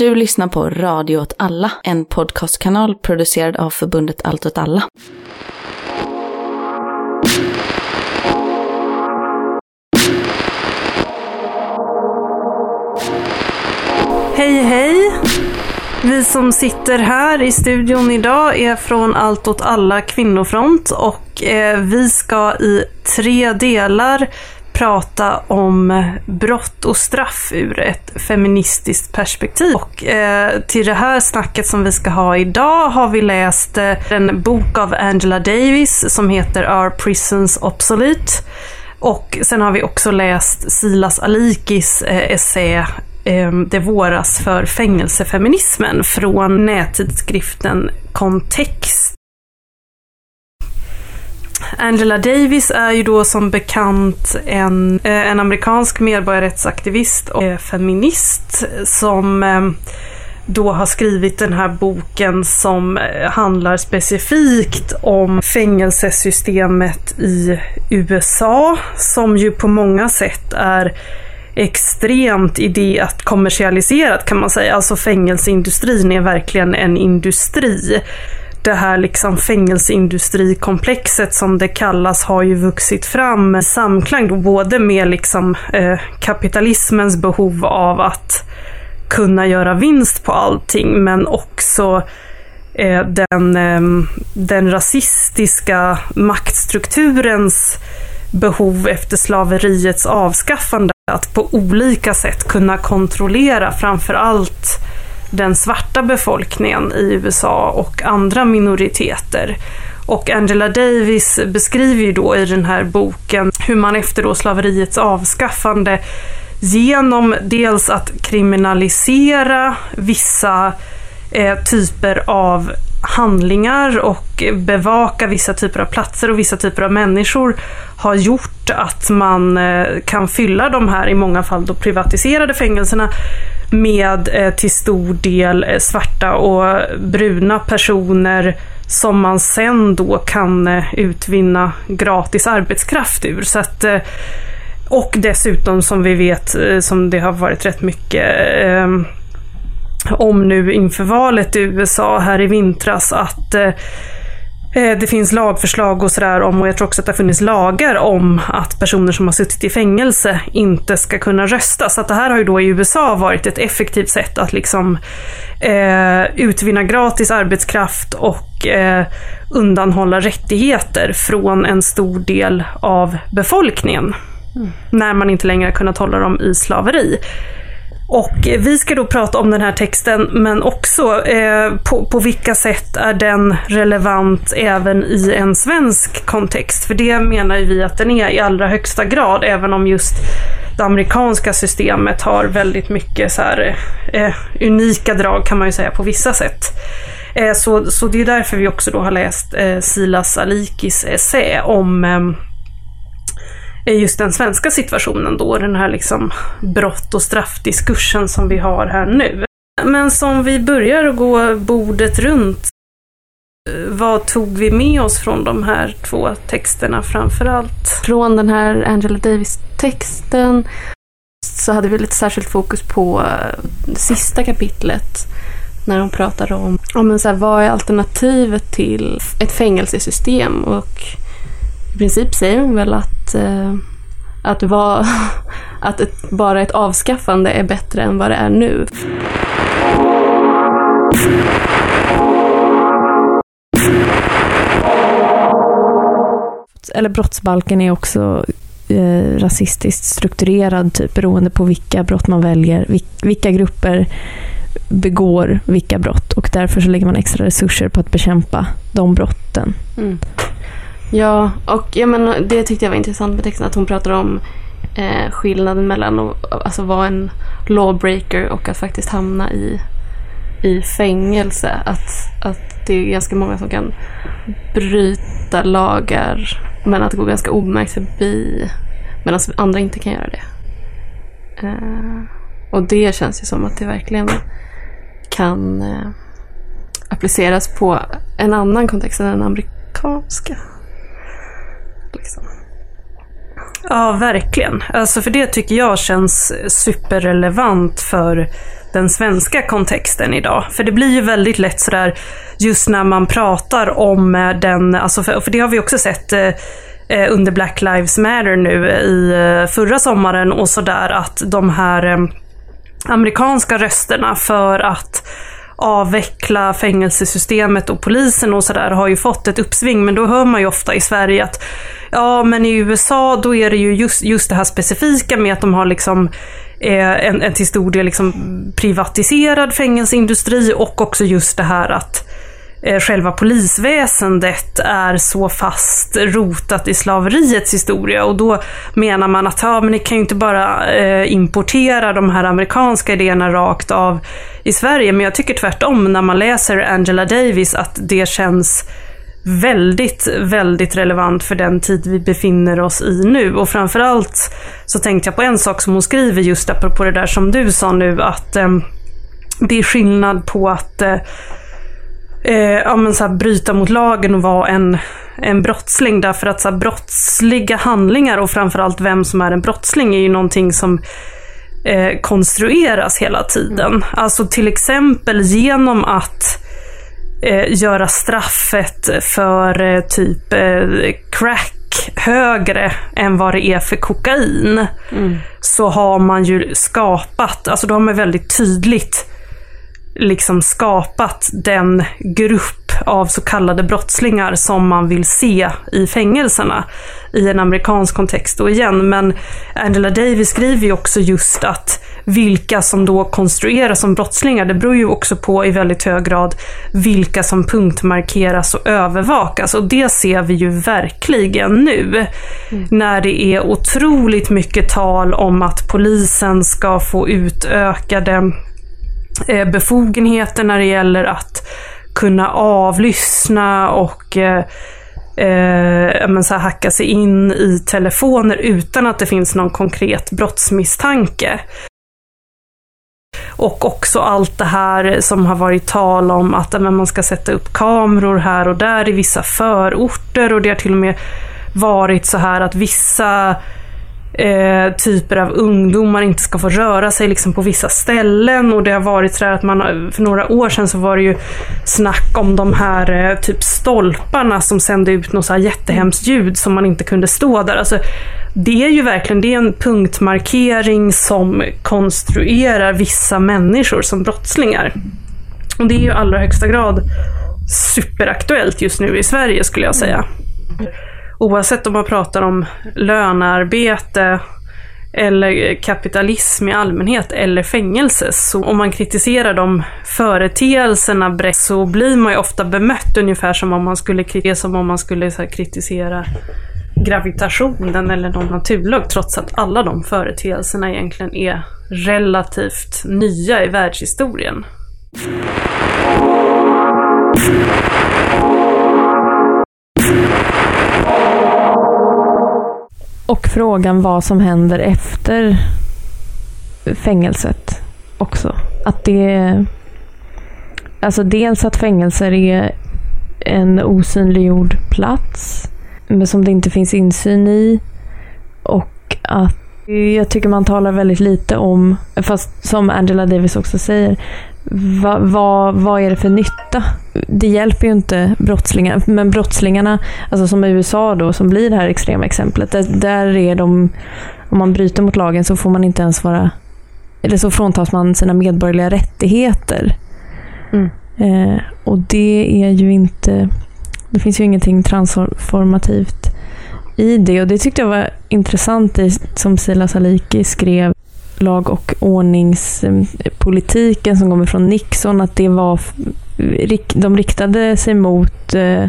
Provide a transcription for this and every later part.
Du lyssnar på Radio åt alla, en podcastkanal producerad av förbundet Allt åt alla. Hej hej! Vi som sitter här i studion idag är från Allt åt alla kvinnofront och eh, vi ska i tre delar prata om brott och straff ur ett feministiskt perspektiv. Och eh, till det här snacket som vi ska ha idag har vi läst eh, en bok av Angela Davis som heter Are Prisons Obsolete? Och sen har vi också läst Silas Alikis eh, essä eh, Det våras för fängelsefeminismen från nättidskriften Kontext. Angela Davis är ju då som bekant en, eh, en amerikansk medborgarrättsaktivist och eh, feminist som eh, då har skrivit den här boken som handlar specifikt om fängelsesystemet i USA som ju på många sätt är extremt idé att kommersialiserat kan man säga. Alltså fängelseindustrin är verkligen en industri det här liksom fängelseindustrikomplexet som det kallas har ju vuxit fram i samklang då både med liksom eh, kapitalismens behov av att kunna göra vinst på allting men också eh, den, eh, den rasistiska maktstrukturens behov efter slaveriets avskaffande att på olika sätt kunna kontrollera framförallt den svarta befolkningen i USA och andra minoriteter. Och Angela Davis beskriver ju då i den här boken hur man efter då slaveriets avskaffande genom dels att kriminalisera vissa eh, typer av handlingar och bevaka vissa typer av platser och vissa typer av människor har gjort att man eh, kan fylla de här, i många fall då privatiserade fängelserna med eh, till stor del eh, svarta och bruna personer som man sen då kan eh, utvinna gratis arbetskraft ur. Så att, eh, och dessutom som vi vet, som det har varit rätt mycket om nu inför valet i USA här i vintras att eh, det finns lagförslag och sådär om, och jag tror också att det har funnits lagar om att personer som har suttit i fängelse inte ska kunna rösta. Så att det här har ju då i USA varit ett effektivt sätt att liksom eh, utvinna gratis arbetskraft och eh, undanhålla rättigheter från en stor del av befolkningen. Mm. När man inte längre kunnat hålla dem i slaveri. Och eh, vi ska då prata om den här texten men också eh, på, på vilka sätt är den relevant även i en svensk kontext? För det menar ju vi att den är i allra högsta grad även om just det amerikanska systemet har väldigt mycket så här, eh, eh unika drag kan man ju säga på vissa sätt. Eh, så, så det är därför vi också då har läst eh, Silas Alikis essä om ehm, just den svenska situationen då, den här liksom brott och straffdiskursen som vi har här nu. Men som vi börjar att gå bordet runt, vad tog vi med oss från de här två texterna framför allt? Från den här Angela Davis-texten så hade vi lite särskilt fokus på eh, det sista kapitlet när hon pratar om, om så här, vad är alternativet till ett fängelsesystem och i princip säger hon väl att, eh, att, var, att ett, bara ett avskaffande är bättre än vad det är nu. Eller brottsbalken är också eh, rasistiskt strukturerad, typ, beroende på vilka brott man väljer, vilka grupper begår vilka brott och därför så lägger man extra resurser på att bekämpa de brotten. Mm. Ja, och ja, men det tyckte jag var intressant med texten, att hon pratar om eh, skillnaden mellan att alltså, vara en lawbreaker och att faktiskt hamna i, i fängelse. Att, att det är ganska många som kan bryta lagar men att det går ganska omärkt förbi medan andra inte kan göra det. Eh, och det känns ju som att det verkligen kan eh, appliceras på en annan kontext än den amerikanska. Liksom. Ja, verkligen. Alltså för det tycker jag känns superrelevant för den svenska kontexten idag. För det blir ju väldigt lätt sådär just när man pratar om eh, den, alltså för, för det har vi också sett eh, eh under Black Lives Matter nu eh, i förra sommaren och sådär att de här eh, amerikanska rösterna för att avveckla fängelsesystemet och polisen och sådär har ju fått ett uppsving. Men då hör man ju ofta i Sverige att ja, men i USA då är det ju just, just det här specifika med att de har liksom eh, en, en till stor del liksom privatiserad fängelseindustri och också just det här att eh, själva polisväsendet är så fast rotat i slaveriets historia och då menar man att ja, men ni kan ju inte bara eh, importera de här amerikanska idéerna rakt av i Sverige. Men jag tycker tvärtom när man läser Angela Davis att det känns väldigt, väldigt relevant för den tid vi befinner oss i nu. Och framförallt så tänkte jag på en sak som hon skriver just apropå det där som du sa nu att eh, det är skillnad på att eh, eh, ja, men så här, bryta mot lagen och vara en, en brottsling. Därför att så här, brottsliga handlingar och framförallt vem som är en brottsling är ju någonting som eh, konstrueras hela tiden. Mm. Alltså till exempel genom att göra straffet för eh, typ eh, crack högre än vad det är för kokain. Mm. Så har man ju skapat, alltså då har man väldigt tydligt liksom skapat den grupp av så kallade brottslingar som man vill se i fängelserna i en amerikansk kontext. Och igen, men Angela Davis skriver ju också just att vilka som då konstrueras som brottslingar, det beror ju också på i väldigt hög grad vilka som punktmarkeras och övervakas. Och det ser vi ju verkligen nu. Mm. När det är otroligt mycket tal om att polisen ska få utökade Eh, befogenheter när det gäller att kunna avlyssna och eh, eh, men så här, hacka sig in i telefoner utan att det finns någon konkret brottsmisstanke. Och också allt det här som har varit tal om att men, man ska sätta upp kameror här och där i vissa förorter och det har till och med varit så här att vissa eh, typer av ungdomar inte ska få röra sig liksom på vissa ställen. Och det har varit så att man, för några år sedan så var det ju snack om de här eh, typ stolparna som sände ut något så här jättehemskt ljud som man inte kunde stå där. Alltså, det är ju verkligen det är en punktmarkering som konstruerar vissa människor som brottslingar. Och det är ju i allra högsta grad superaktuellt just nu i Sverige skulle jag säga oavsett om man pratar om lönearbete eller kapitalism i allmänhet eller fängelse. Så om man kritiserar de företeelserna brett så blir man ju ofta bemött ungefär som om man skulle, som om man skulle så kritisera gravitationen eller någon naturlag trots att alla de företeelserna egentligen är relativt nya i världshistorien. Och frågan vad som händer efter fängelset också. Att det... Alltså dels att fängelser är en osynliggjord plats men som det inte finns insyn i. Och att jag tycker man talar väldigt lite om, fast som Angela Davis också säger, vad, vad, vad är det för nytta? Det hjälper ju inte brottslingar, men brottslingarna, alltså som i USA då, som blir det här extrema exemplet, där, där är de, om man bryter mot lagen så får man inte ens vara, eller så fråntas man sina medborgerliga rättigheter. Mm. Eh, och det är ju inte, det finns ju ingenting transformativt i det och det tyckte jag var intressant i, som Sila Saliki skrev lag och ordningspolitiken eh, som kommer från Nixon, att det var, de riktade sig mot eh,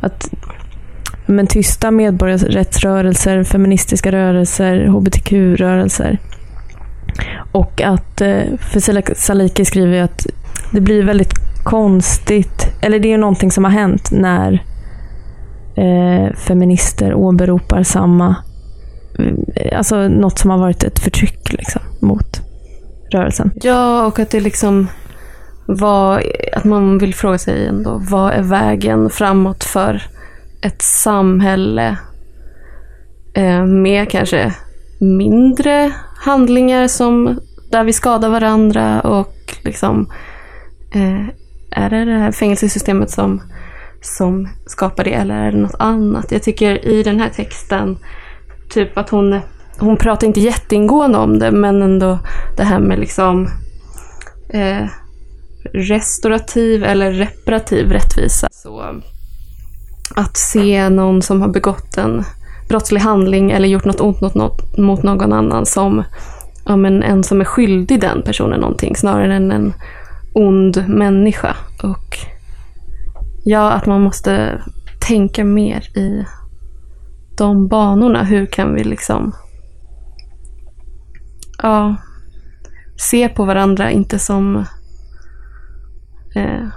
att men tysta medborgarrättsrörelser, feministiska rörelser, hbtq-rörelser. Och att, eh, för för Saliki skriver att det blir väldigt konstigt, eller det är ju någonting som har hänt när eh, feminister åberopar samma eh, alltså något som har varit ett förtryck liksom, mot rörelsen. Ja, och att det liksom var, att man vill fråga sig ändå, vad är vägen framåt för ett samhälle eh, med kanske mindre handlingar som där vi skadar varandra och liksom, eh, är det det här fängelsesystemet som, som skapar det eller är det något annat? Jag tycker i den här texten, typ att hon, hon pratar inte jätteingående om det, men ändå det här med liksom eh, restaurativ eller reparativ rättvisa. Så att se någon som har begått en brottslig handling eller gjort något ont mot, någon annan som ja, men en som är skyldig den personen någonting snarare än en ond människa. Och ja, att man måste tänka mer i de banorna. Hur kan vi liksom ja, se på varandra, inte som eh,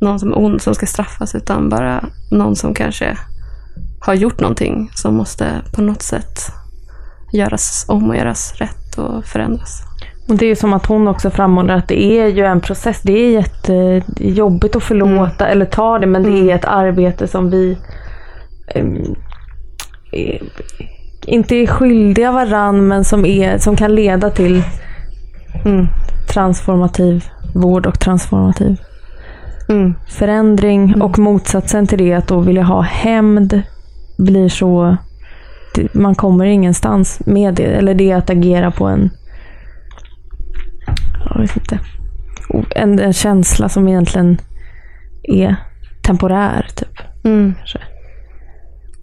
någon som är ond som ska straffas, utan bara någon som kanske har gjort någonting som måste på något sätt göras om och göras rätt och förändras. Och det är som att hon också framhåller att det är ju en process. Det är jättejobbigt att förlåta mm. eller ta det, men det mm. är ett arbete som vi um, är, inte är skyldiga varann, men som, är, som kan leda till mm, transformativ vård och transformativ mm. förändring. Mm. Och motsatsen till det, att då vilja ha hämnd, blir så... Man kommer ingenstans med det. Eller det att agera på en... Jag vet inte. En, en känsla som egentligen är temporär, typ. Mm.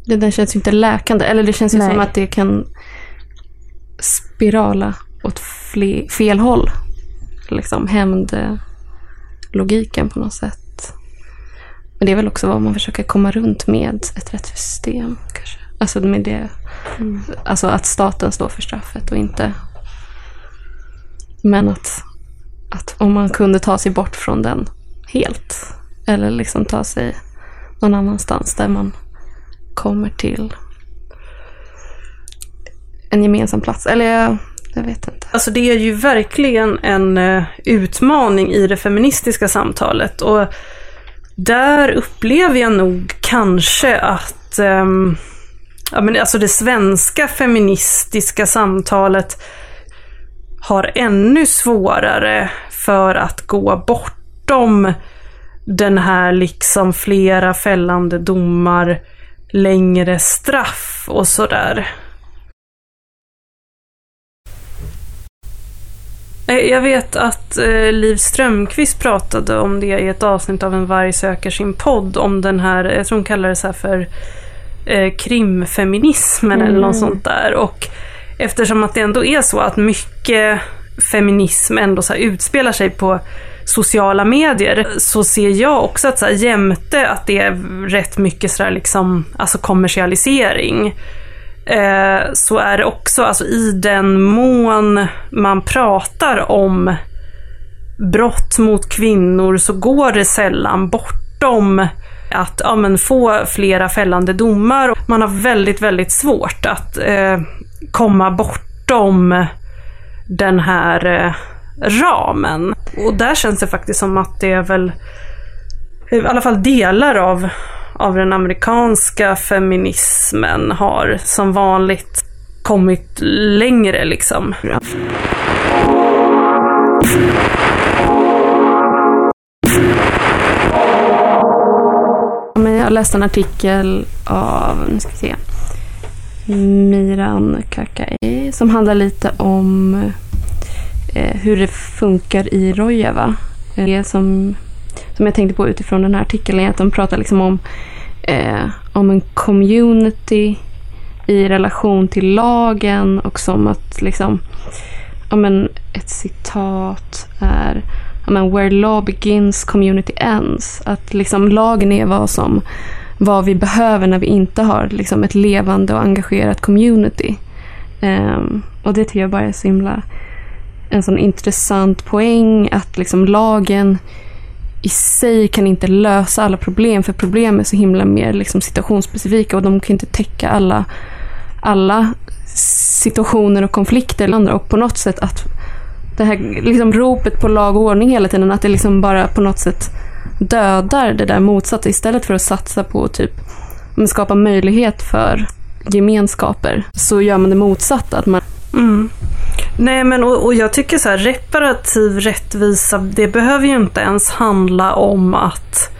Det där känns ju inte läkande. Eller det känns ju Nej. som att det kan spirala åt fel håll. Liksom hämndlogiken på något sätt. Men det är väl också vad man försöker komma runt med ett rättvist system. Kanske. Alltså, med det, mm. alltså att staten står för straffet och inte... Men att, att om man kunde ta sig bort från den helt. Eller liksom ta sig någon annanstans där man kommer till en gemensam plats. Eller jag, jag vet inte. Alltså det är ju verkligen en eh, utmaning i det feministiska samtalet. Och där upplever jag nog kanske att um, ja, men alltså det svenska feministiska samtalet har ännu svårare för att gå bortom den här liksom flera fällande domar, längre straff och sådär. Eh, jag vet att eh, Liv Strömqvist pratade om det i ett avsnitt av En varg söker sin podd. Om den här, jag tror hon kallar det så för eh, krimfeminismen mm. eller något sånt där. Och eftersom att det ändå är så att mycket feminism ändå så utspelar sig på sociala medier så ser jag också att så här, jämte att det är rätt mycket sådär liksom, alltså kommersialisering eh, så är det också, alltså i den mån man pratar om brott mot kvinnor så går det sällan bortom att ja, men få flera fällande domar. Man har väldigt, väldigt svårt att eh, komma bortom den här eh, ramen. Och där känns det faktiskt som att det är väl i alla fall delar av av den amerikanska feminismen har som vanligt kommit längre liksom. Jag läste en artikel av, nu ska vi se, Miran Kakai som handlar lite om eh, hur det funkar i Rojava. Det som som jag tänkte på utifrån den här artikeln är att de pratar liksom om, eh, om en community i relation till lagen och som att liksom, ja men ett citat är ja men where law begins community ends. Att liksom lagen är vad som vad vi behöver när vi inte har liksom ett levande och engagerat community. Um, och det tycker jag bara är så himla en sån intressant poäng att liksom lagen i sig kan inte lösa alla problem för problem är så himla mer liksom situationsspecifika och de kan inte täcka alla, alla situationer och konflikter. Och på något sätt att det här liksom ropet på lag och ordning hela tiden, att det liksom bara på något sätt dödar det där motsatta istället för att satsa på typ skapa möjlighet för gemenskaper så gör man det motsatta. Att man, Mm. Nej men och, och, jag tycker så här reparativ rättvisa det behöver ju inte ens handla om att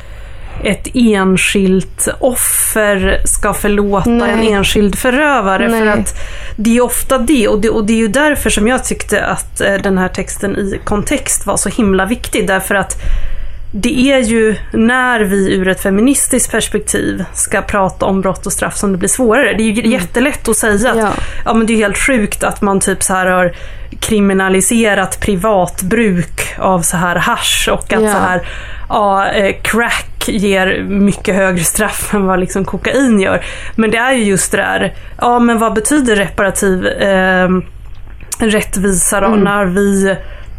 ett enskilt offer ska förlåta Nej. en enskild förövare. Nej. För att det är ofta det och, det och det är ju därför som jag tyckte att eh, den här texten i kontext var så himla viktig. Därför att det är ju när vi ur ett feministiskt perspektiv ska prata om brott och straff som det blir svårare. Det är ju jättelätt att säga att Ja. ja, men det är helt sjukt att man typ så här har kriminaliserat privatbruk av så här hash och att Ja. så här ja, eh, crack ger mycket högre straff än vad liksom kokain gör. Men det är ju just det där, ja men vad betyder reparativ eh, rättvisa då Mm. när vi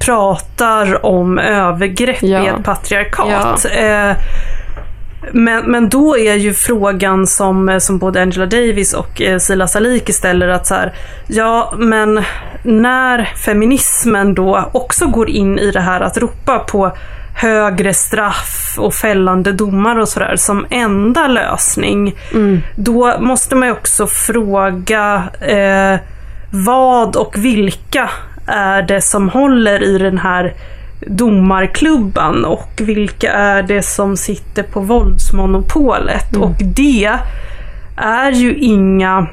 pratar om övergrepp Ja. i ett patriarkat? Eh, men, men då är ju frågan som, som både Angela Davis och eh, Sila Saliki ställer att så här, ja men när feminismen då också går in i det här att ropa på högre straff och fällande domar och sådär som enda lösning. Mm. Då måste man ju också fråga eh, vad och vilka är det som håller i den här domarklubban och vilka är det som sitter på våldsmonopolet. Och det är ju inga...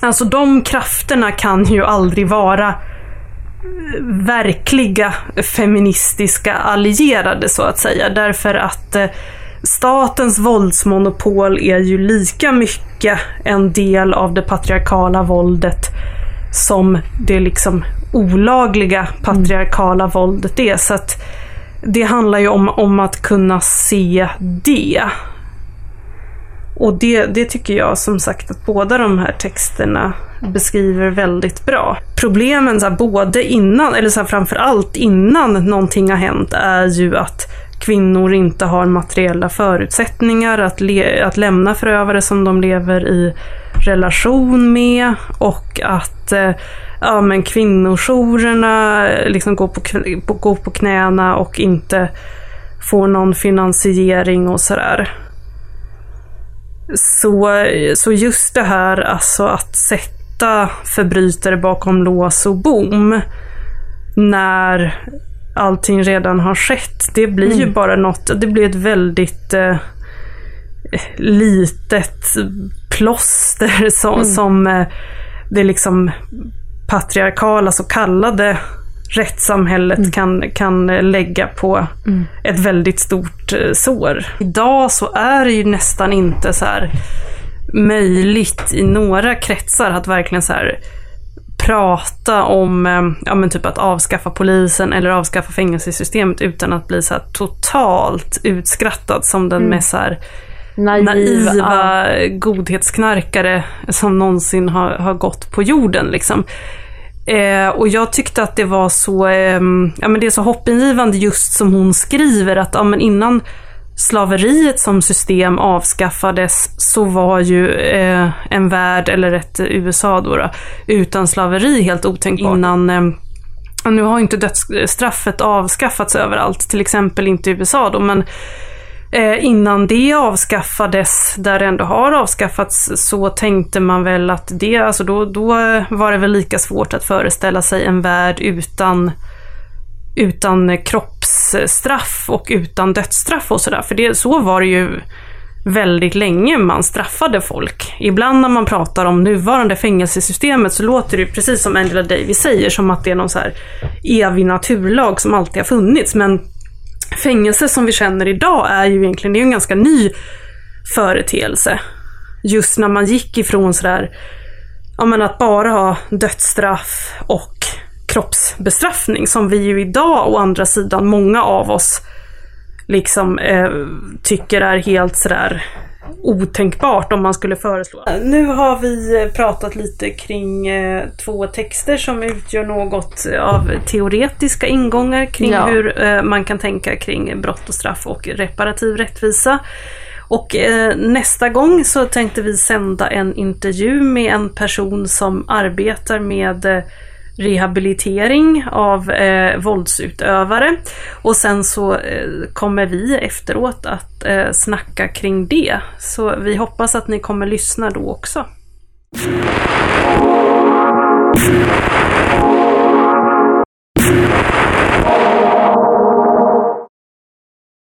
Alltså de krafterna kan ju aldrig vara eh, verkliga feministiska allierade så att säga. Därför att eh, statens våldsmonopol är ju lika mycket en del av det patriarkala våldet som det liksom olagliga patriarkala våldet är. Så att det handlar ju om, om att kunna se det. Och det, det tycker jag som sagt att båda de här texterna beskriver väldigt bra. Problemen så här, både innan, eller så här, framförallt innan någonting har hänt är ju att kvinnor inte har materiella förutsättningar att, le- att lämna förövare som de lever i relation med och att eh, ja, men kvinnojourerna liksom går, på, går på knäna och inte får någon finansiering och sådär. Så, så just det här alltså att sätta förbrytare bakom lås och bom när allting redan har skett. Det blir ju bara något, det blir ett väldigt eh, litet plåster som, som eh, det liksom patriarkala så kallade rättssamhället kan, kan lägga på ett väldigt stort eh, sår. Idag så är det ju nästan inte så här möjligt i några kretsar att verkligen så prata om eh, ja, men typ att avskaffa polisen eller avskaffa fängelsesystemet utan att bli så totalt utskrattad som den mest så naiva, naiva godhetsknarkare som någonsin har, har gått på jorden. Liksom. Eh, och jag tyckte att det var så, eh, ja, men det är så hoppingivande just som hon skriver att ja, men innan slaveriet som system avskaffades så var ju eh, en värld, eller ett USA då, då utan slaveri helt otänkbart. Innan, eh, nu har ju inte dödsstraffet avskaffats överallt, till exempel inte i USA då, men Eh, innan det avskaffades, där det ändå har avskaffats, så tänkte man väl att det, alltså då, då var det väl lika svårt att föreställa sig en värld utan, utan kroppsstraff och utan dödsstraff och sådär. För det, så var det ju väldigt länge man straffade folk. Ibland när man pratar om nuvarande fängelsesystemet så låter det ju precis som Angela Davis säger, som att det är någon så här evig naturlag som alltid har funnits. Men fängelse som vi känner idag är ju egentligen det är en ganska ny företeelse. Just när man gick ifrån sådär, ja men att bara ha dödsstraff och kroppsbestraffning som vi ju idag å andra sidan, många av oss liksom eh, tycker är helt sådär otänkbart om man skulle föreslå. Nu har vi pratat lite kring eh, två texter som utgör något av teoretiska ingångar kring Ja. hur eh, man kan tänka kring brott och straff och reparativ rättvisa. Och eh, nästa gång så tänkte vi sända en intervju med en person som arbetar med eh, rehabilitering av eh, våldsutövare. Och sen så eh, kommer vi efteråt att eh, snacka kring det. Så vi hoppas att ni kommer lyssna då också.